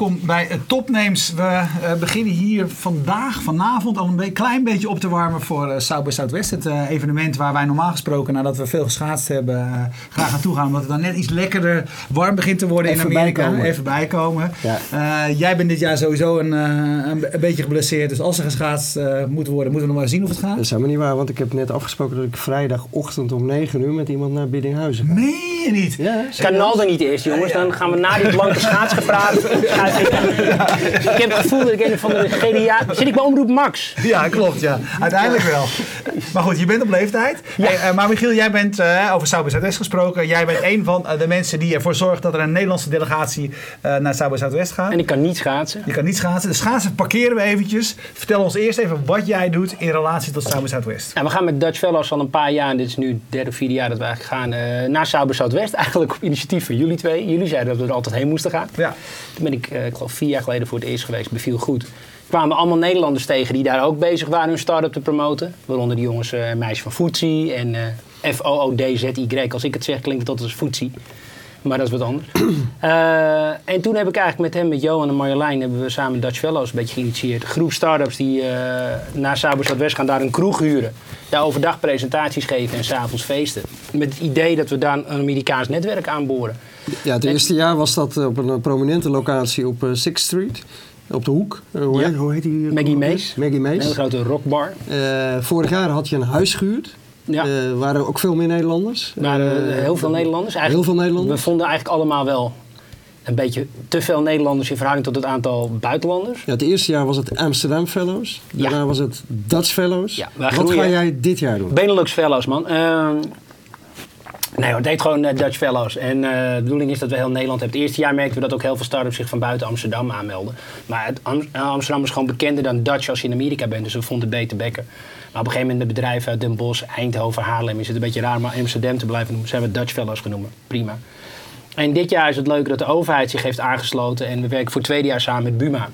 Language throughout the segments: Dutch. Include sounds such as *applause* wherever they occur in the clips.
welkom bij uh, Topnames. We uh, beginnen hier vandaag, vanavond, al een be klein beetje op te warmen voor uh, South by Southwest. Het evenement waar wij normaal gesproken, nadat we veel geschaatst hebben, graag naartoe gaan. Omdat het dan net iets lekkerder warm begint te worden Even in Amerika. bijkomen. Even bijkomen. Ja. jij bent dit jaar sowieso een, een, een, beetje geblesseerd. Dus als er geschaatst moet worden, moeten we nog maar zien of het gaat. Dat is helemaal niet waar, want ik heb net afgesproken dat ik vrijdagochtend om 9 uur met iemand naar Biddinghuizen ga. Nee, je niet? Ja, kan Naldo niet eerst, jongens. Dan gaan we na dit blanke *laughs* schaatsgepraat. Ik heb het gevoel dat ik een van de GDA... Zit ik bij Omroep Max? Ja, klopt, ja. Uiteindelijk wel. Maar goed, je bent op leeftijd. Hey, uh, maar Michiel, jij bent uh, over South by Southwest gesproken. Jij bent een van uh, de mensen die ervoor zorgt dat er een Nederlandse delegatie naar South by Southwest gaat. En ik kan niet schaatsen. Je kan niet schaatsen. De schaatsen parkeren we eventjes. Vertel ons eerst even wat jij doet in relatie tot South by Southwest. Ja, we gaan met Dutch Fellows al een paar jaar, en dit is nu het derde of vierde jaar dat we eigenlijk gaan, naar South by Southwest. Eigenlijk op initiatief van jullie twee. Jullie zeiden dat we er altijd heen moesten gaan. Ja. Toen ben ik, ik geloof vier jaar geleden voor het eerst geweest. Beviel goed. kwamen allemaal Nederlanders tegen die daar ook bezig waren hun start-up te promoten. Waaronder de jongens en uh, meisjes van Footsie en F-O-O-D-Z-Y. Als ik het zeg klinkt het als Footsie. Maar dat is wat anders. *clears throat* en toen heb ik eigenlijk met hem, met Johan en Marjolein, hebben we samen Dutch Fellows een beetje geïnitieerd. Een groep start-ups die naar Saber West gaan daar een kroeg huren. Daar overdag presentaties geven en s'avonds feesten. Met het idee dat we daar een Amerikaans netwerk aanboren. Ja, het eerste jaar was dat op een prominente locatie op 6th Street. Op de hoek. Hoe, ja. heet, hoe heet die? Maggie Mace. Maggie Mace. Een hele grote rockbar. Vorig jaar had je een huis gehuurd. Ja. Uh, waren ook veel meer Nederlanders. Er waren heel veel Nederlanders. Eigenlijk, heel veel Nederlanders. We vonden eigenlijk allemaal wel een beetje te veel Nederlanders in verhouding tot het aantal buitenlanders. Ja, het eerste jaar was het Amsterdam Fellows. Daarna ja. was het Dutch Fellows. Ja, Wat ga jij dit jaar doen? Benelux Fellows, man. Uh, Nee het deed gewoon uh, Dutch Fellows. En uh, de bedoeling is dat we heel Nederland hebben. Het eerste jaar merkten we dat ook heel veel start-ups zich van buiten Amsterdam aanmelden. Maar Am Amsterdam is gewoon bekender dan Dutch als je in Amerika bent. Dus we vonden het beter bekken. Maar op een gegeven moment met bedrijven uit Den Bosch, Eindhoven, Haarlem... is het een beetje raar om Amsterdam te blijven noemen. Zijn we Dutch Fellows genoemd. Prima. En dit jaar is het leuk dat de overheid zich heeft aangesloten. En we werken voor het tweede jaar samen met Buma.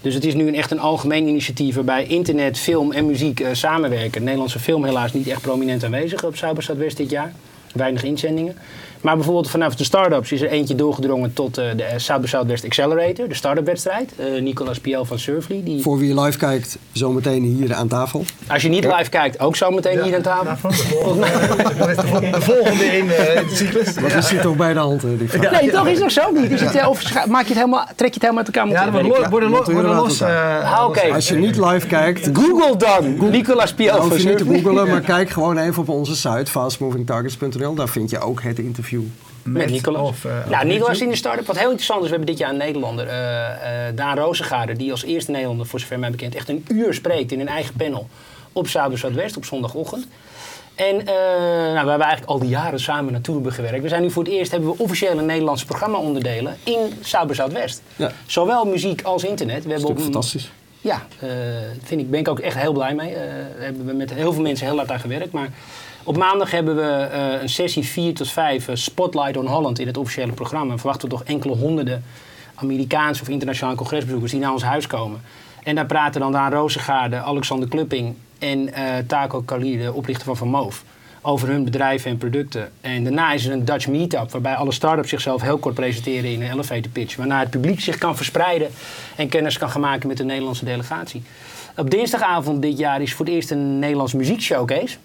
Dus het is nu een, echt een algemeen initiatief waarbij internet, film en muziek samenwerken. Nederlandse film helaas niet echt prominent aanwezig op Cyberstad West dit jaar weinig inzendingen. Maar bijvoorbeeld vanaf de start-ups is er eentje doorgedrongen tot uh, de South by Southwest Accelerator, de start-up wedstrijd. Uh, Nicolas Piel van Surfly. Die... Voor wie live kijkt, zometeen hier aan tafel. Als je niet live kijkt, ook zometeen ja, hier aan tafel. De volgende, *laughs* de volgende in uh, de cyclus. Want die zit toch bij de hand, die. Nee, toch is nog zo niet. Is het, of maak je het helemaal, trek je het helemaal uit elkaar? Ja, dan worden worden lo worden los. Ah, okay. Als je niet live kijkt... Google dan! Google. Nicolas Piel van hoef je Surfly. niet te googlen, maar *laughs* kijk gewoon even op onze site, fastmovingtargets.nl. Daar vind je ook het interview. Met, met Nicolas. Of, uh, nou, Nicolas in de start-up. Wat heel interessant is, we hebben dit jaar een Nederlander, uh, uh, Daan Rozengaarder, die als eerste Nederlander, voor zover mij bekend, echt een uur spreekt in een eigen panel op Zuid Zuidwest op zondagochtend. En nou, we hebben eigenlijk al die jaren samen naartoe hebben gewerkt. We zijn nu voor het eerst, hebben we officiële Nederlandse programma-onderdelen in Zuid Zuidwest. Ja. Zowel muziek als internet. We hebben op, fantastisch. Ja, vind ik, ben ik ook echt heel blij mee. Daar hebben we met heel veel mensen heel hard aan gewerkt. Maar op maandag hebben we uh, een sessie 4 tot 5 uh, Spotlight on Holland in het officiële programma. We verwachten toch enkele honderden Amerikaanse of internationale congresbezoekers die naar ons huis komen. En daar praten dan Daan Rozengaarde, Alexander Klupping en uh, Taco Kalir, de oprichter van Van Moof, over hun bedrijven en producten. En daarna is er een Dutch Meetup, waarbij alle start-ups zichzelf heel kort presenteren in een elevator pitch. Waarna het publiek zich kan verspreiden en kennis kan gaan maken met de Nederlandse delegatie. Op dinsdagavond dit jaar is voor het eerst een Nederlands muziekshowcase.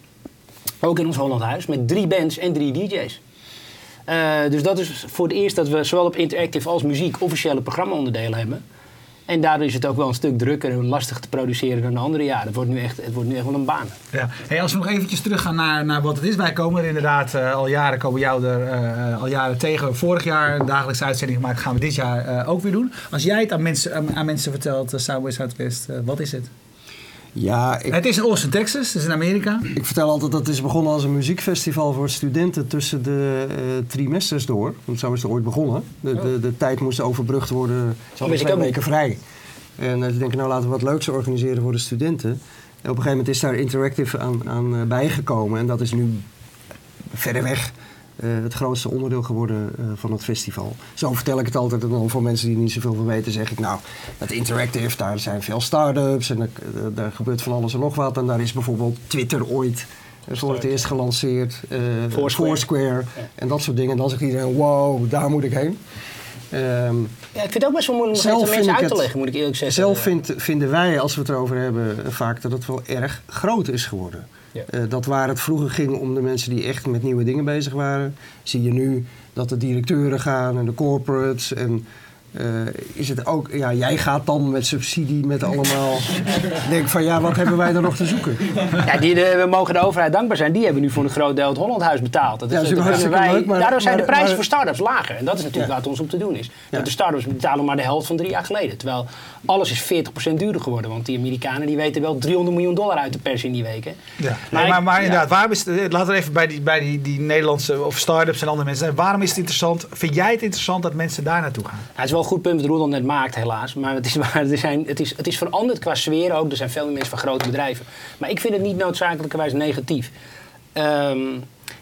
Ook in ons Hollandhuis, met drie bands en drie DJ's. Uh, dus dat is voor het eerst dat we zowel op interactive als muziek officiële programma-onderdelen hebben. En daardoor is het ook wel een stuk drukker en lastig te produceren dan de andere jaren. Het wordt nu echt, het wordt nu echt wel een baan. Ja. Hey, als we nog eventjes teruggaan naar, naar wat het is. Wij komen er inderdaad uh, al jaren, komen jou er uh, al jaren tegen. Vorig jaar een dagelijkse uitzending gemaakt. gaan we dit jaar ook weer doen. Als jij het aan mensen, aan, mensen vertelt, uh, Southwest, wat is het? Ja, ik, het is in Austin, Texas, het is in Amerika. Ik vertel altijd dat het is begonnen als een muziekfestival voor studenten tussen de uh, trimesters door. Want zo is het ooit begonnen. De, de, de, de tijd moest overbrugd worden. Ze hadden twee weken vrij. En uh, ze denken, nou laten we wat leuks organiseren voor de studenten. En op een gegeven moment is daar Interactive aan, aan uh, bijgekomen. En dat is nu verder weg uh, het grootste onderdeel geworden uh, van het festival. Zo vertel ik het altijd en dan voor mensen die niet zoveel van weten, zeg ik nou, het Interactive, daar zijn veel start-ups en uh, daar gebeurt van alles en nog wat. En daar is bijvoorbeeld Twitter ooit voor het eerst gelanceerd, Foursquare, Foursquare ja. en dat soort dingen. En dan zegt iedereen, wow, daar moet ik heen. Ehm, Ja, ik vind het ook best wel moeilijk om mensen uit te leggen, moet ik eerlijk zeggen. zelf vind, vinden wij, als we het erover hebben, eh, vaak dat het wel erg groot is geworden. Ja. Eh, dat waar het vroeger ging om de mensen die echt met nieuwe dingen bezig waren, zie je nu dat de directeuren gaan en de corporates. En eh, is het ook, ja, jij gaat dan met subsidie, met allemaal. Ik denk van ja, wat hebben wij er nog te zoeken? Ja, die, de- we mogen de overheid dankbaar zijn. Die hebben nu voor een groot deel het Hollandhuis betaald. Dat is, Ja, dat is dat hartstikke kunnen wij, leuk, maar- daardoor zijn maar- de prijzen maar- voor start-ups lager. En dat is natuurlijk Ja. waar het ons om te doen is. Ja. Dat de start-ups betalen maar de helft van drie jaar geleden. Terwijl alles is 40% duurder geworden. Want die Amerikanen die weten wel 300 miljoen dollar uit te persen in die weken. Ja. Maar Maar, ik- maar, maar ja. inderdaad, waarom is het, laten we even bij die, bij die, die Nederlandse of start-ups en andere mensen zijn. Waarom is het interessant? Vind jij het interessant dat mensen daar naartoe gaan? Ja, het is wel een goed punt wat Roeland net maakt, helaas. Maar het is, *laughs* waar, er zijn, het, is, het is veranderd qua sfeer ook. Er zijn veel meer mensen van grote bedrijven. Maar ik vind het niet noodzakelijkerwijs negatief. Ehm,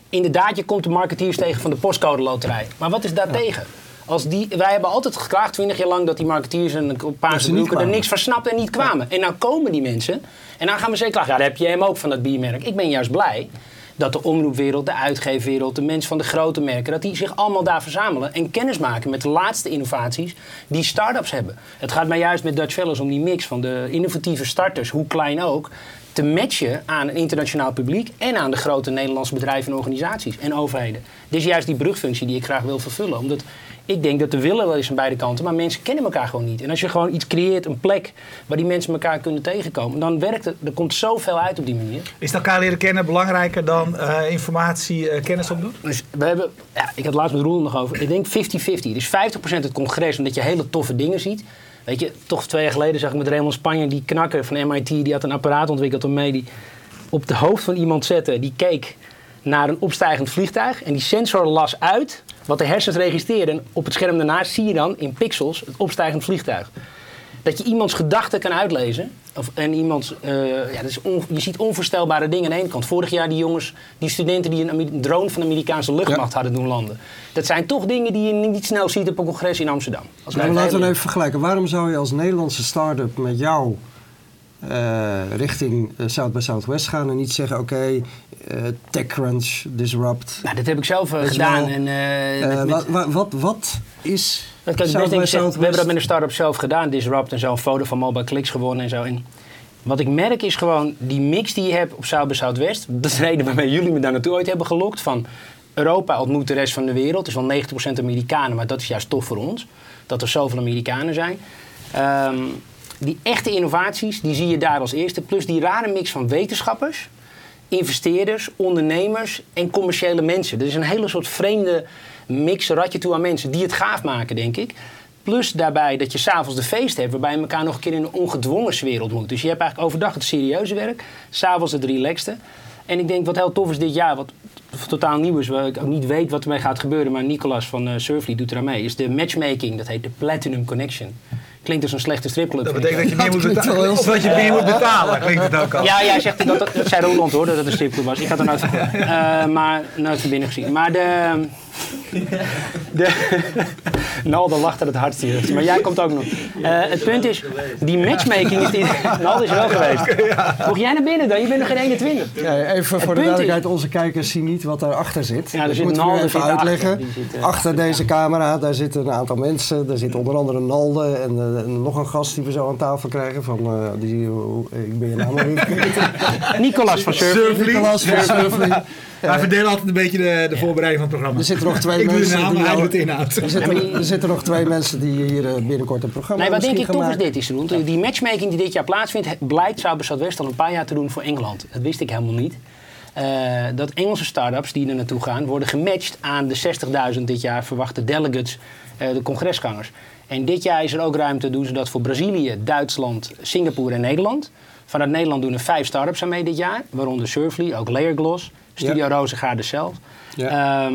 inderdaad, je komt de marketeers tegen van de postcode loterij. Maar wat is daartegen? Als die, wij hebben altijd geklaagd, 20 jaar lang, dat die marketeers en een paar er niks van snapten en niet kwamen. En nou komen die mensen. En dan gaan we zeker klagen. Ja, daar heb je hem ook van dat biermerk. Ik ben juist blij dat de omroepwereld, de uitgeefwereld, de mensen van de grote merken, dat die zich allemaal daar verzamelen en kennis maken met de laatste innovaties die start-ups hebben. Het gaat mij juist met Dutch Fellows om die mix van de innovatieve starters, hoe klein ook, te matchen aan een internationaal publiek en aan de grote Nederlandse bedrijven en organisaties en overheden. Dit is juist die brugfunctie die ik graag wil vervullen. Omdat ik denk dat de willen wel is aan beide kanten, maar mensen kennen elkaar gewoon niet. En als je gewoon iets creëert, een plek waar die mensen elkaar kunnen tegenkomen, dan werkt het. Er komt zoveel uit op die manier. Is elkaar leren kennen belangrijker dan eh, informatie, eh, kennis opdoen? Dus we hebben, ja, ik had laatst met Roel nog over. Ik denk 50-50. Dus 50% het congres, omdat je hele toffe dingen ziet. Weet je, toch twee jaar geleden zag ik met Raymond Spanje, die knakker van MIT, die had een apparaat ontwikkeld waarmee die op de hoofd van iemand zette. Die keek naar een opstijgend vliegtuig en die sensor las uit wat de hersens registreerden. En op het scherm daarnaast zie je dan in pixels het opstijgend vliegtuig. Dat je iemands gedachten kan uitlezen. Of, en iemands, eh, ja, dat is on- je ziet onvoorstelbare dingen aan de ene kant. Vorig jaar die jongens, die studenten die een drone van de Amerikaanse luchtmacht hadden doen landen. Dat zijn toch dingen die je niet snel ziet op een congres in Amsterdam. Als Nou, laten we even vergelijken. Waarom zou je als Nederlandse start-up met jou eh, richting eh, South by Southwest gaan en niet zeggen: oké, eh, TechCrunch, Disrupt. Nou, dat heb ik zelf gedaan. wel, en, met- met- wat, wat, wat, wat is Dat kan South denk. We hebben dat met een start-up zelf gedaan, Disrupt en zo. Een foto van Mobile Clicks gewonnen en zo. En wat ik merk is gewoon die mix die je hebt op South Southwest. Dat is de reden waarmee jullie me daar naartoe ooit hebben gelokt. Van Europa ontmoet de rest van de wereld. Het is wel 90% Amerikanen, maar dat is juist tof voor ons. Dat er zoveel Amerikanen zijn. Ehm, die echte innovaties, die zie je daar als eerste. Plus die rare mix van wetenschappers, investeerders, ondernemers en commerciële mensen. Er is een hele soort vreemde mix, ratje toe aan mensen die het gaaf maken, denk ik. Plus daarbij dat je s'avonds de feest hebt, waarbij je elkaar nog een keer in een ongedwongen sfeer ontmoet. Dus je hebt eigenlijk overdag het serieuze werk, s'avonds het relaxte. En ik denk wat heel tof is dit jaar, wat totaal nieuw is, waar ik ook niet weet wat ermee gaat gebeuren, maar Nicolas van uh, Surfly doet eraan mee, is de matchmaking, dat heet de Platinum Connection. Klinkt als een slechte stripclub. Dat betekent dat je meer moet betalen. Of dat je meer moet betalen, klinkt het ook al. ja, jij zegt dat, dat, zei Roland hoor, dat het een stripclub was. Ik had er nooit. *laughs* Eh, maar nooit van binnen gezien. Maar de... de *laughs* Naldo lacht er het hardst hier. Maar jij komt ook nog. Eh, het punt is, die matchmaking is... Die, *laughs* Naldo is er wel geweest. Mocht jij naar binnen dan? Je bent nog geen 21. Ja, even voor de duidelijkheid, onze kijkers zien niet wat daarachter zit. Ja, er dus zit we Naldo nu even uitleggen. Zit, eh, achter deze camera, daar zitten een aantal mensen. Daar zit onder andere Nalde en, en nog een gast die we zo aan tafel krijgen. Van, eh, die, ik ben je naam alweer. *laughs* Nicolas van Surf. Surfly. Nicolas van Surfly. Wij verdelen altijd een beetje de, de voorbereiding van het programma. Er zitten nog twee ik doe de mensen naam, die doet de inhoud. Er zitten, er zitten nog twee mensen die hier eh, binnenkort een programma Nee, wat denk ik gaan is dit is, Roel. Die matchmaking die dit jaar plaatsvindt, blijkt Sauber Zuidwest al een paar jaar te doen voor Engeland. Dat wist ik helemaal niet. Eh, dat Engelse start-ups die er naartoe gaan, worden gematcht aan de 60.000 dit jaar verwachte delegates, eh, de congresgangers. En dit jaar is er ook ruimte, doen ze dat voor Brazilië, Duitsland, Singapore en Nederland. Vanuit Nederland doen er vijf start-ups aan mee dit jaar, waaronder Surfly, ook Layergloss, Studio Rozengaarde zelf. Ja. Ehm,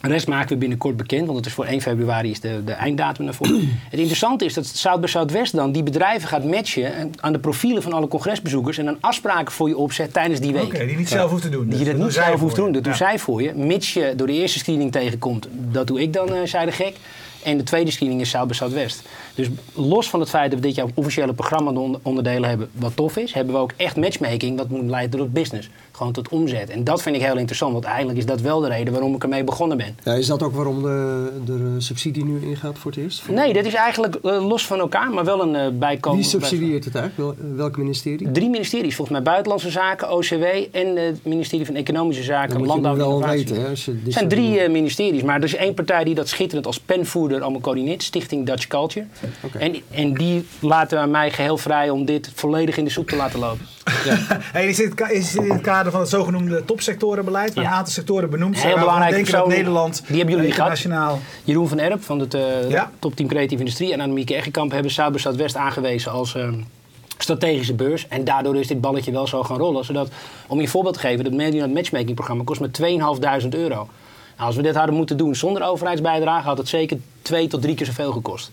de rest maken we binnenkort bekend, want het is voor 1 februari is de, de einddatum daarvoor. *clears throat* het interessante is dat South by Southwest dan die bedrijven gaat matchen aan de profielen van alle congresbezoekers en dan afspraken voor je opzet tijdens die week. Oké, die niet zelf hoeft te doen. Die je Dus dat niet zelf hoeft te doen, dat doen Ja. zij voor je. Mits je door de eerste screening tegenkomt, dat doe ik dan, eh zei de gek. En de tweede screening is Southwest. Dus los van het feit dat we dit jaar officiële programma onderdelen hebben, wat tof is, hebben we ook echt matchmaking, wat moet leiden tot business. Gewoon tot omzet. En dat vind ik heel interessant, want eigenlijk is dat wel de reden waarom ik ermee begonnen ben. Ja, is dat ook waarom de, de subsidie nu ingaat voor het eerst? Nee, dat is eigenlijk eh, los van elkaar, maar wel een uh, bijkomend... Wie subsidieert het eigenlijk? Wel, welk ministerie? Drie ministeries, volgens mij Buitenlandse Zaken, OCW en het ministerie van Economische Zaken, Landbouw en Innovatie. Weten, hè, als je het zijn drie ministeries, maar er is één partij die dat schitterend als penvoerder allemaal coördineert, Stichting Dutch Culture. Okay. En, en die laten mij geheel vrij om dit volledig in de soep te laten lopen. Ja. *laughs* hey, is, dit, is dit in het kader van het zogenoemde topsectorenbeleid, waar ja. een aantal sectoren benoemd zijn? Heel belangrijk denken dat Nederland die hebben jullie internationaal... Gehad. Jeroen van Erp van het uh, ja. topteam Creatieve Industrie en Annemieke Eggenkamp hebben Zuiderstad West aangewezen als... Uh, strategische beurs. En daardoor is dit balletje wel zo gaan rollen. Zodat, om je een voorbeeld te geven, het Medianet Matchmaking programma kost maar 2.500 euro. Nou, als we dit hadden moeten doen zonder overheidsbijdrage, had het zeker twee tot drie keer zoveel gekost.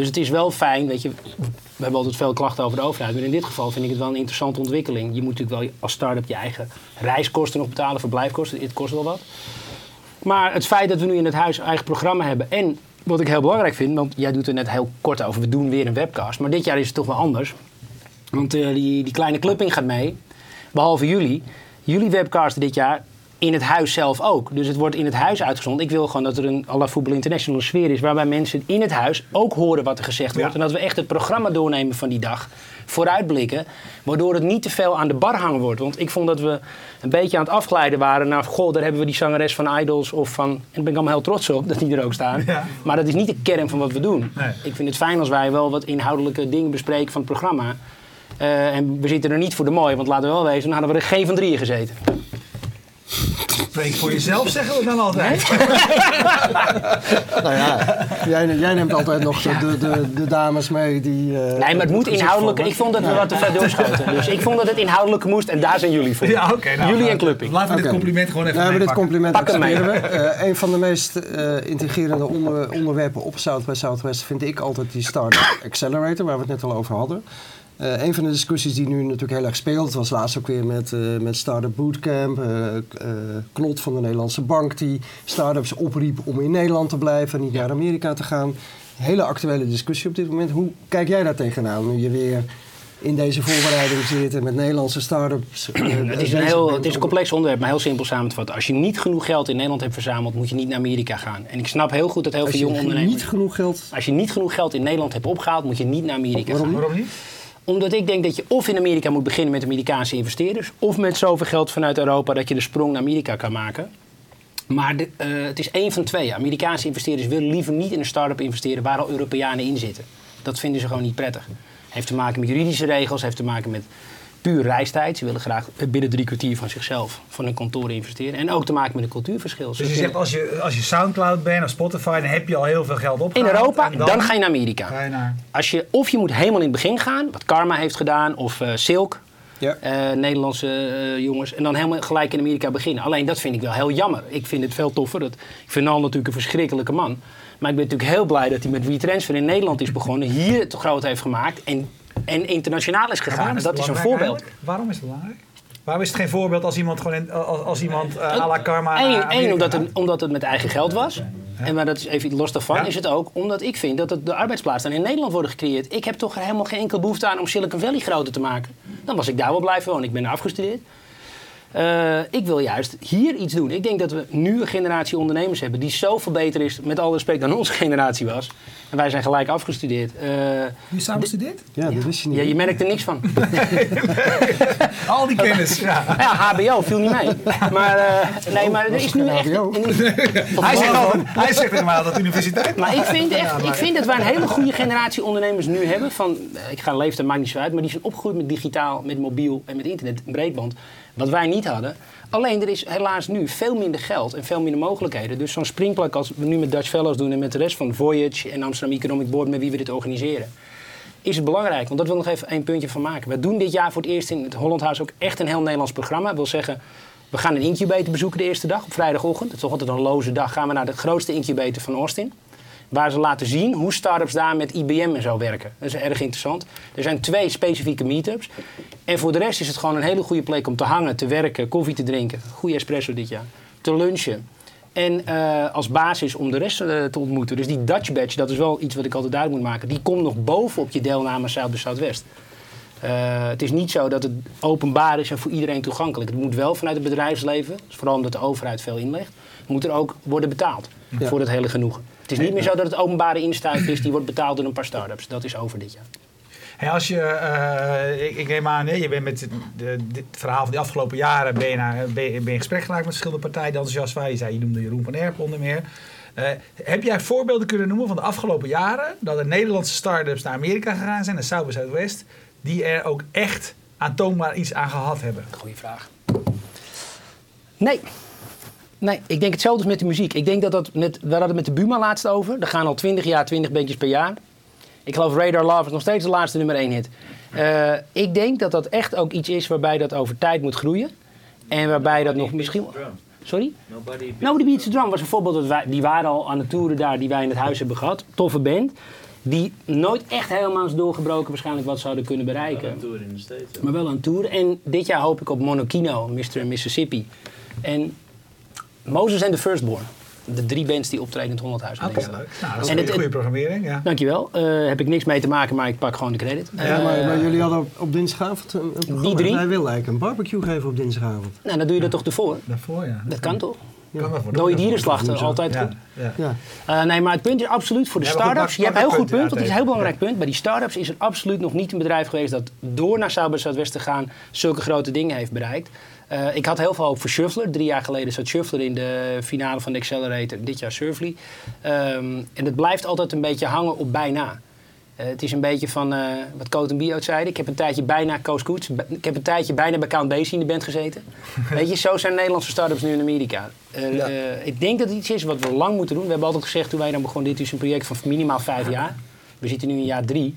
Dus het is wel fijn, weet je, we hebben altijd veel klachten over de overheid. Maar in dit geval vind ik het wel een interessante ontwikkeling. Je moet natuurlijk wel als start-up je eigen reiskosten nog betalen, verblijfkosten. Het kost wel wat. Maar het feit dat we nu in het huis een eigen programma hebben. En wat ik heel belangrijk vind, want jij doet er net heel kort over. We doen weer een webcast. Maar dit jaar is het toch wel anders. Want uh, die, die kleine clubbing gaat mee. Behalve jullie. Jullie webcasten dit jaar in het huis zelf ook. Dus het wordt in het huis uitgezonden. Ik wil gewoon dat er een à la Voetbal International sfeer is... waarbij mensen in het huis ook horen wat er gezegd wordt. En dat we echt het programma doornemen van die dag. Vooruitblikken. Waardoor het niet te veel aan de bar hangen wordt. Want ik vond dat we een beetje aan het afglijden waren... naar, goh, daar hebben we die zangeres van Idols of van... en daar ben ik allemaal heel trots op dat die er ook staan. Maar dat is niet de kern van wat we doen. Nee. Ik vind het fijn als wij wel wat inhoudelijke dingen bespreken van het programma... Uh, en we zitten er niet voor de mooi, want laten we wel wezen, dan hadden we er geen van drieën gezeten. Spreek voor jezelf, zeggen we dan altijd. *laughs* nou ja, jij, jij, neemt altijd nog de, de, de dames mee die... Uh, nee, maar het moet inhoudelijk... Ik vond dat we wat te ver doorschoten. Dus ik vond dat het inhoudelijk moest en daar zijn jullie voor. Ja, oké. nou, jullie en Clubbing. Laten we dit compliment gewoon even nou, we dit compliment we. Uh, een van de meest uh, integrerende onder, onderwerpen op South by Southwest vind ik altijd die Startup Accelerator, waar we het net al over hadden. Uh, een van de discussies die nu natuurlijk heel erg speelt, was laatst ook weer met, uh, met Startup Bootcamp. Uh, Klot van de Nederlandse Bank die startups opriep om in Nederland te blijven en niet naar Amerika te gaan. Hele actuele discussie op dit moment. Hoe kijk jij daar tegenaan nu je weer in deze voorbereiding zit en met Nederlandse start-ups? *clears throat* het, is een heel, het is een complex onderwerp, maar heel simpel samen te vatten. Als je niet genoeg geld in Nederland hebt verzameld, moet je niet naar Amerika gaan. En ik snap heel goed dat heel veel jonge ondernemers... Niet genoeg geld... Als je niet genoeg geld in Nederland hebt opgehaald, moet je niet naar Amerika Waarom? gaan. Waarom niet? Omdat ik denk dat je of in Amerika moet beginnen met Amerikaanse investeerders, of met zoveel geld vanuit Europa dat je de sprong naar Amerika kan maken. Maar de, uh, het is één van twee. Amerikaanse investeerders willen liever niet in een start-up investeren waar al Europeanen in zitten. Dat vinden ze gewoon niet prettig. Heeft te maken met juridische regels, heeft te maken met puur reistijd. Ze willen graag binnen drie kwartier van zichzelf van hun kantoor investeren. En ook te maken met een cultuurverschil. Dus je zegt als je, als je Soundcloud bent of Spotify, dan heb je al heel veel geld opgehaald. In Europa, dan, dan, ga je naar Amerika. Ga je naar... Als je, of je moet helemaal in het begin gaan, wat Karma heeft gedaan, of uh, Silk. Ja. Uh, Nederlandse uh, jongens. En dan helemaal gelijk in Amerika beginnen. Alleen dat vind ik wel heel jammer. Ik vind het veel toffer. Dat, ik vind Al natuurlijk een verschrikkelijke man. Maar ik ben natuurlijk heel blij dat hij met WeTransfer in Nederland is begonnen. Hier het groot heeft gemaakt. En en internationaal is gegaan. Is dat is een voorbeeld. Eigenlijk? Waarom is het belangrijk? Waarom is het geen voorbeeld als iemand gewoon in, als, als iemand uh, à la karma. Eén, omdat, het, omdat het met eigen geld was. Ja. En maar dat is even los daarvan, ja. is het ook omdat ik vind dat het de arbeidsplaatsen in Nederland worden gecreëerd. Ik heb toch helemaal geen enkel behoefte aan om Silicon Valley groter te maken. Dan was ik daar wel blijven wonen. Ik ben er afgestudeerd. Uh, ik wil juist hier iets doen. Ik denk dat we nu een generatie ondernemers hebben die zoveel beter is, met alle respect, dan onze *laughs* generatie was. En wij zijn gelijk afgestudeerd. Uh, je samen gestudeerd? Ja, dat wist je niet. Ja, je merkt er niks van. *laughs* Al die kennis. Ja. ja, HBO viel niet mee. Maar, uh, nee, maar er is nu echt... HBO? *laughs* hij, zegt al, hij zegt helemaal dat universiteit. Maar ik vind, echt, ik vind dat wij een hele goede generatie ondernemers nu hebben. Van, ik ga leeftijd, maakt niet zo uit. Maar die zijn opgegroeid met digitaal, met mobiel en met internet, breedband. Wat wij niet hadden. Alleen er is helaas nu veel minder geld en veel minder mogelijkheden. Dus zo'n springplak als we nu met Dutch Fellows doen en met de rest van Voyage en Amsterdam Economic Board met wie we dit organiseren. Is het belangrijk, want dat wil ik nog even één puntje van maken. We doen dit jaar voor het eerst in het Holland House ook echt een heel Nederlands programma. Dat wil zeggen, we gaan een incubator bezoeken de eerste dag op vrijdagochtend. Het is toch altijd een loze dag. Gaan we naar de grootste incubator van Austin. Waar ze laten zien hoe start-ups daar met IBM en zo werken. Dat is erg interessant. Er zijn twee specifieke meetups. En voor de rest is het gewoon een hele goede plek om te hangen, te werken, koffie te drinken. Goede espresso dit jaar. Te lunchen. En uh, als basis om de rest uh, te ontmoeten. Dus die Dutch Badge, dat is wel iets wat ik altijd duidelijk moet maken. Die komt nog bovenop je deelname Zuid bij Zuidwest. Eh, het is niet zo dat het openbaar is en voor iedereen toegankelijk. Het moet wel vanuit het bedrijfsleven, dus vooral omdat de overheid veel inlegt, moet er ook worden betaald Ja. voor het hele genoegen. Het is niet meer zo dat het openbare instuif is, die wordt betaald door een paar start-ups. Dat is over dit jaar. Hey, als je, eh, ik, ik neem aan, je bent met de, dit verhaal van die afgelopen jaren ben je, naar, ben, je, ben je in gesprek geraakt met verschillende partijen die enthousiast waren. Je zei, je noemde Jeroen van Erp onder meer. Eh, heb jij voorbeelden kunnen noemen van de afgelopen jaren dat er Nederlandse start-ups naar Amerika gegaan zijn, naar South by Southwest, die er ook echt aantoonbaar iets aan gehad hebben? Goeie vraag. Nee. Nee, ik denk hetzelfde als met de muziek. Ik denk dat dat met, we hadden het met de Buma laatst over. Er gaan al 20 jaar 20 bandjes per jaar. Ik geloof Radar Love is nog steeds de laatste nummer 1 hit. Eh, ik denk dat dat echt ook iets is waarbij dat over tijd moet groeien. En waarbij dat nog misschien... Sorry? Nobody Nobody Beats the Drum was een voorbeeld. Dat wij, die waren al aan de toeren daar die wij in het huis hebben gehad. Toffe band. Die nooit echt helemaal is doorgebroken waarschijnlijk wat zouden kunnen bereiken. tour in de States. Maar wel een tour. En dit jaar hoop ik op Monokino, Mr. Mississippi. En Moses en The Firstborn. De drie bands die optreden in het Honderdhuis. Ah, dat is leuk. Nou, dat is En een goede programmering, ja. Dankjewel. Eh heb ik niks mee te maken, maar ik pak gewoon de credit. Ja, Eh, maar, maar jullie hadden op, op dinsdagavond een, een programma. drie? Wij willen eigenlijk een barbecue geven op dinsdagavond. nou, dan doe je dat toch ervoor? Daarvoor, ja. Dat kan toch? Kan wel voor Dode de- dierenslachten, Woensdag. altijd Ja, goed. ja. Ja. Eh, nee, maar het punt is absoluut voor de Ja, start-ups. Je hebt een heel goed punt, het is ja, een heel belangrijk punt. Bij die start-ups is er absoluut nog niet een bedrijf geweest dat door naar Southwest te gaan zulke grote dingen heeft bereikt. Eh, ik had heel veel hoop voor Shuffler. Drie jaar geleden zat Shuffler in de finale van de Accelerator. Dit jaar Surfly. Ehm, en het blijft altijd een beetje hangen op bijna. Eh, het is een beetje van eh, wat Coat en Bio zeiden. Ik heb een tijdje bijna Coast Koets. Ik heb een tijdje bijna bij Count Basie in de band gezeten. *laughs* Weet je, zo zijn Nederlandse start-ups nu in Amerika. Ja. ik denk dat het iets is wat we lang moeten doen. We hebben altijd gezegd toen wij dan begonnen, dit is een project van minimaal vijf jaar. We zitten nu in jaar drie.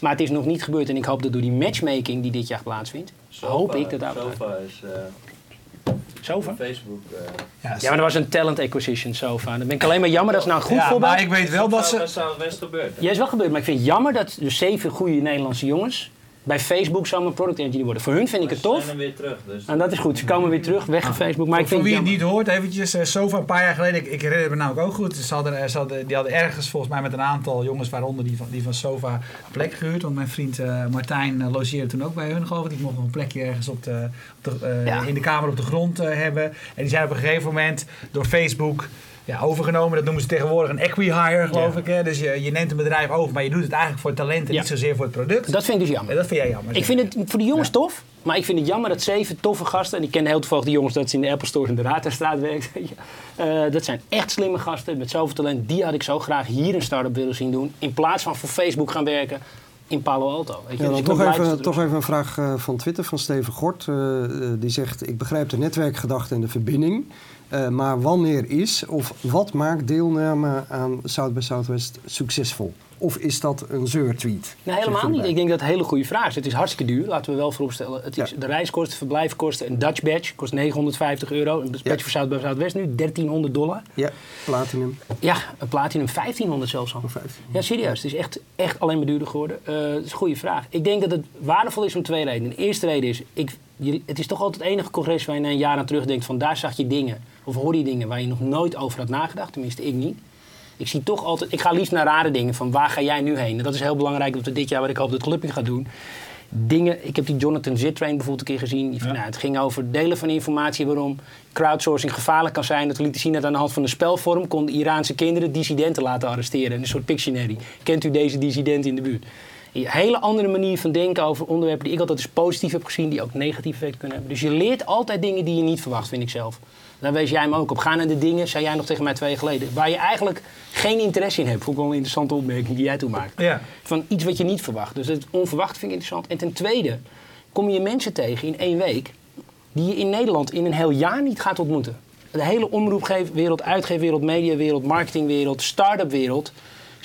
Maar het is nog niet gebeurd en ik hoop dat door die matchmaking die dit jaar plaatsvindt, hoop ik dat daar... Sofa is eh, Sofa? Facebook. eh, Ja, Ja, maar dat was een talent acquisition sofa. Dan ben ik alleen maar jammer, dat is nou een goed ja, voorbeeld. maar ik weet wel dat bij ze... Southwest gebeurd. Ja, is wel gebeurd, maar ik vind het jammer dat de zeven goede Nederlandse jongens bij Facebook zomaar product engineer worden. Voor hun vind ik het ze tof. zijn er weer terug. Dus En dat is goed, ze komen weer terug, weg van Facebook. Maar ik voor vind wie het niet hoort, eventjes, eh, Sofa een paar jaar geleden, ik, ik herinner me namelijk ook goed, ze hadden, ze hadden, die hadden ergens volgens mij met een aantal jongens, waaronder die van, die van Sofa, een plek gehuurd. Want mijn vriend eh, Martijn eh, logeerde toen ook bij hun geloof ik. Die mocht nog een plekje ergens op de, op de, eh, Ja. in de kamer op de grond eh, hebben. En die zijn op een gegeven moment door Facebook ja, overgenomen. Dat noemen ze tegenwoordig een equihire geloof Ja. ik. Hè? Dus je, je neemt een bedrijf over, maar je doet het eigenlijk voor het talent en Ja. niet zozeer voor het product. Dat vind ik dus jammer. En dat vind jij jammer. Ik vind het voor de jongens tof, maar ik vind het jammer dat zeven toffe gasten, en ik ken heel toevallig die jongens dat ze in de Apple Store in de Raadhuisstraat werken. weet *laughs* je. Eh, dat zijn echt slimme gasten met zoveel talent. Die had ik zo graag hier een start-up willen zien doen, in plaats van voor Facebook gaan werken in Palo Alto. Weet je. Ja, Dus dan toch, even, toch even een vraag eh, van Twitter van Steven Gort. eh, die zegt, ik begrijp de netwerkgedachte en de verbinding. Eh, maar wanneer is of wat maakt deelname aan South by Southwest succesvol? Of is dat een zeurtweet? Nee, helemaal niet. Ik denk dat het een hele goede vraag is. Het is hartstikke duur, laten we wel vooropstellen. Het is Ja. De reiskosten, verblijfkosten, een Dutch badge kost 950 euro. Een badge Ja. voor Zuid bij Zuidwest nu 1300 dollar. Ja, Platinum Ja, een platinum 1500 zelfs al. of 15. Ja, serieus. Het is echt, echt alleen maar duurder geworden. Eh, dat is een goede vraag. Ik denk dat het waardevol is om twee redenen. De eerste reden is, ik, je- het is toch altijd het enige congres waar je na een jaar aan terugdenkt van daar zag je dingen, of hoor je dingen waar je nog nooit over had nagedacht. Tenminste, ik niet. Ik zie toch altijd, ik ga liefst naar rare dingen van waar ga jij nu heen? En dat is heel belangrijk dat we dit jaar, wat ik hoop dat Clubbing gaat doen. Dingen, ik heb die Jonathan Zittrain bijvoorbeeld een keer gezien. Die, nou, het ging over delen van informatie waarom crowdsourcing gevaarlijk kan zijn. Dat we lieten zien dat aan de hand van een spelvorm konden Iraanse kinderen dissidenten laten arresteren. Een soort Pictionary. Kent u deze dissident in de buurt? Een hele andere manier van denken over onderwerpen die ik altijd als positief heb gezien, die ook negatief effect kunnen hebben. Dus je leert altijd dingen die je niet verwacht, vind ik zelf. Daar wees jij me ook op. Ga naar de dingen, zei jij nog tegen mij twee jaar geleden, waar je eigenlijk geen interesse in hebt. Vond ik wel een interessante opmerking die jij toen maakte. Ja. Van iets wat je niet verwacht. Dus het onverwacht vind ik interessant. En ten tweede kom je mensen tegen in één week die je in Nederland in een heel jaar niet gaat ontmoeten. De hele omroepwereld, uitgeefwereld, mediawereld, marketingwereld, start-up wereld,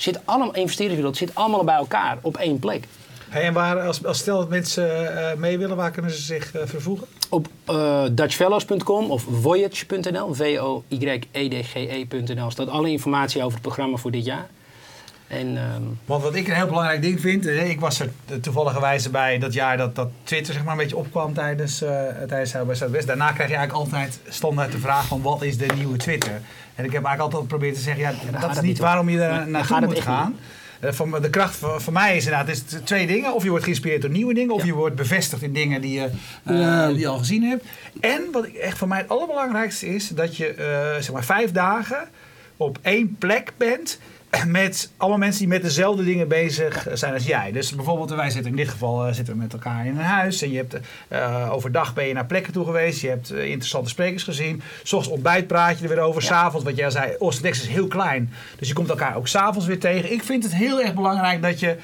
zit allemaal, investeringswereld, zit allemaal bij elkaar op één plek. Hey, en waar, als, als stel dat mensen eh, mee willen, waar kunnen ze zich eh, vervoegen? Op eh, dutchfellows.com of voyage.nl, V-O-Y-E-D-G-E.nl, staat alle informatie over het programma voor dit jaar. En ehm, Want wat ik een heel belangrijk ding vind, eh, ik was er toevallig wijze bij dat jaar dat, dat Twitter zeg maar een beetje opkwam tijdens, uh, tijdens by Southwest. Daarna krijg je eigenlijk altijd standaard de vraag van wat is de nieuwe Twitter? En ik heb eigenlijk altijd geprobeerd te zeggen, ja, dat is niet niet om. waarom je Nee, daar naartoe gaat het moet echt gaan. eh, van, de kracht van, van mij is inderdaad is het twee dingen. Of je wordt geïnspireerd door nieuwe dingen, of je wordt bevestigd in dingen die je, eh, die je al gezien hebt. En wat ik echt voor mij het allerbelangrijkste is, dat je eh, zeg maar vijf dagen op één plek bent. Met allemaal mensen die met dezelfde dingen bezig zijn als jij. Dus bijvoorbeeld, wij zitten in dit geval eh, zitten we met elkaar in een huis. En je hebt eh, overdag ben je naar plekken toe geweest. Je hebt eh, interessante sprekers gezien. Soms ontbijt praat je er weer over. Ja. S'avonds, wat jij zei, Oostendex is heel klein. Dus je komt elkaar ook s'avonds weer tegen. Ik vind het heel erg belangrijk dat je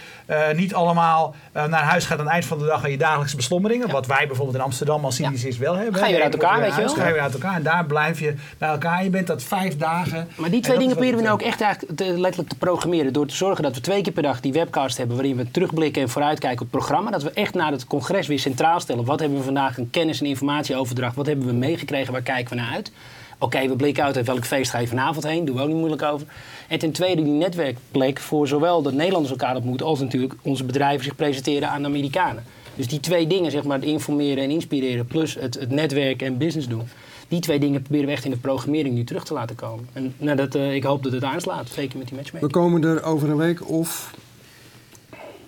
niet allemaal naar huis gaat aan het eind van de dag aan je dagelijkse beslommeringen. Wat wij bijvoorbeeld in Amsterdam als Syndicus wel hebben. Ga je weer uit elkaar, weet je wel. Ga je weer uit elkaar. En daar blijf je bij elkaar. Je bent dat vijf dagen. Maar die En twee dingen is proberen we nou ook echt eigenlijk te, te programmeren. Door te zorgen dat we twee keer per dag die webcast hebben waarin we terugblikken en vooruitkijken op het programma. Dat we echt naar het congres weer centraal stellen. Wat hebben we vandaag een kennis- en informatieoverdracht? Wat hebben we meegekregen? Waar kijken we naar uit? Oké, we blikken uit welk feest ga je vanavond heen. Doen we ook niet moeilijk over. En ten tweede die netwerkplek voor zowel dat Nederlanders elkaar ontmoeten... als natuurlijk onze bedrijven zich presenteren aan de Amerikanen. Dus die twee dingen, zeg maar, het informeren en inspireren... plus het, het netwerken en business doen... Die twee dingen proberen we echt in de programmering nu terug te laten komen. En nou, dat, eh, ik hoop dat het aanslaat, zeker met die We matchmaking. komen er over een week of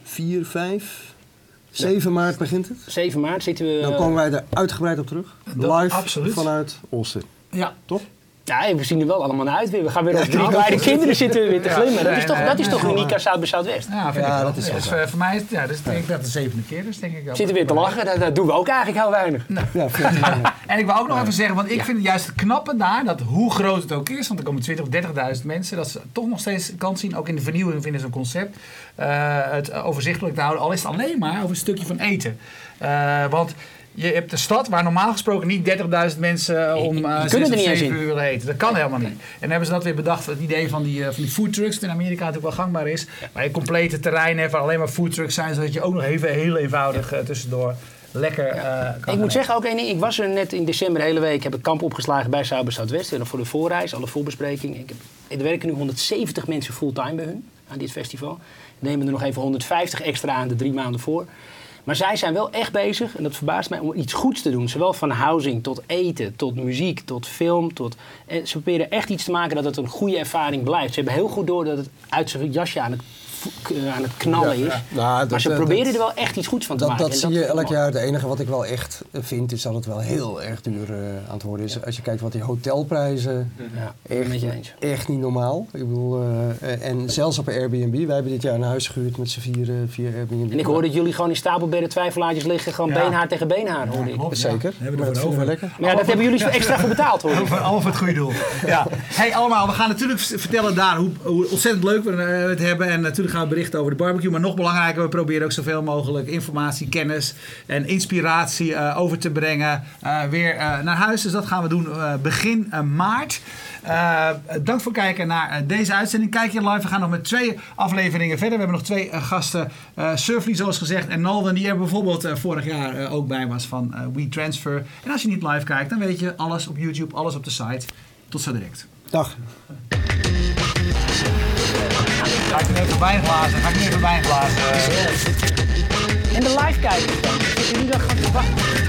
4, 5, 7 maart begint het. 7 maart zitten we... Dan komen wij er uitgebreid op terug. Dat- Live absoluut. vanuit Olsen. Ja, Toch? Ja, we zien er wel allemaal naar uit weer. We gaan weer als drie kleine kinderen *laughs* zitten we weer te Ja. glimmen. Dat is toch, nee, dat is nee, toch nee. uniek aan Zuid bij Zuidwest. Ja, vind Ja, ik wel. dat is Dus, eh, voor mij is ja, dus, denk ik dat de zevende keer is, denk ik wel. Zitten weer te lachen, dat, dat doen we ook eigenlijk heel weinig. Ja, 14 maart. *laughs* En ik wil ook nog even zeggen, want ik vind het juist het knappe daar, dat hoe groot het ook is, want er komen 20.000 of 30.000 mensen, dat ze toch nog steeds kans zien, ook in de vernieuwing vinden ze een concept, eh, het overzichtelijk te houden, al is het alleen maar over een stukje van eten. Eh, want je hebt de stad waar normaal gesproken niet 30.000 mensen eh, om Die uh, in. uur willen eten. Dat kan helemaal niet. En dan hebben ze dat weer bedacht, het idee van die, eh, van die food trucks, dat in Amerika natuurlijk wel gangbaar is, waar je complete terreinen hebt waar alleen maar food trucks zijn, zodat je ook nog even heel eenvoudig tussendoor lekker kan Ik gaan moet zeggen ook één ding. Ik was er net in december de hele week. Heb ik kamp opgeslagen bij bij Zuidwest. En voor de voorreis, alle voorbespreking. Ik heb, er werken nu 170 mensen fulltime bij hun aan dit festival. We nemen er nog even 150 extra aan de drie maanden voor. Maar zij zijn wel echt bezig, en dat verbaast mij, om iets goeds te doen. Zowel van housing tot eten, tot muziek, tot film. Tot, en ze proberen echt iets te maken dat het een goede ervaring blijft. Ze hebben heel goed door dat het uit zijn jasje aan het, aan het knallen is. Nou, dat- maar ze dat- proberen er wel echt iets goeds van te Dat, maken. dat zie je elk jaar. Het enige wat ik wel echt eh, vind, is dat het wel heel erg duur eh, aan het worden is. Als je kijkt wat die hotelprijzen, Ja, ik ben met je eens. echt niet normaal. Ik bedoel, eh, eh, en zelfs op Airbnb. Wij hebben dit jaar een huis gehuurd met z'n vieren via Airbnb. En ik hoorde dat jullie gewoon in stapelbedden twijfelaartjes liggen. Gewoon Ja. beenhaar tegen beenhaar, hoorde ik. Zeker. Hebben we Maar er over. lekker. Maar ja, dat hebben jullie *laughs* extra voor betaald, hoor ik. Allemaal voor het goede doel. Ja. Hey, allemaal, we gaan natuurlijk vertellen daar hoe, hoe ontzettend leuk we eh, het hebben. En natuurlijk gaan berichten over de barbecue. Maar nog belangrijker, we proberen ook zoveel mogelijk informatie, kennis en inspiratie eh, over te brengen. eh, weer eh, naar huis. Dus dat gaan we doen begin maart. Dank voor het kijken naar deze uitzending. Kijk je live. We gaan nog met twee afleveringen verder. We hebben nog twee gasten. eh Surfly, zoals gezegd. En Nalden, die er bijvoorbeeld vorig jaar ook bij was van WeTransfer. En als je niet live kijkt, dan weet je alles op YouTube, alles op de site. Tot zo direct. Dag. Ga ik even wijnglazen? Ga ik even wijnglazen? En de live kijkers dan? Zitten jullie dan gaan te wachten?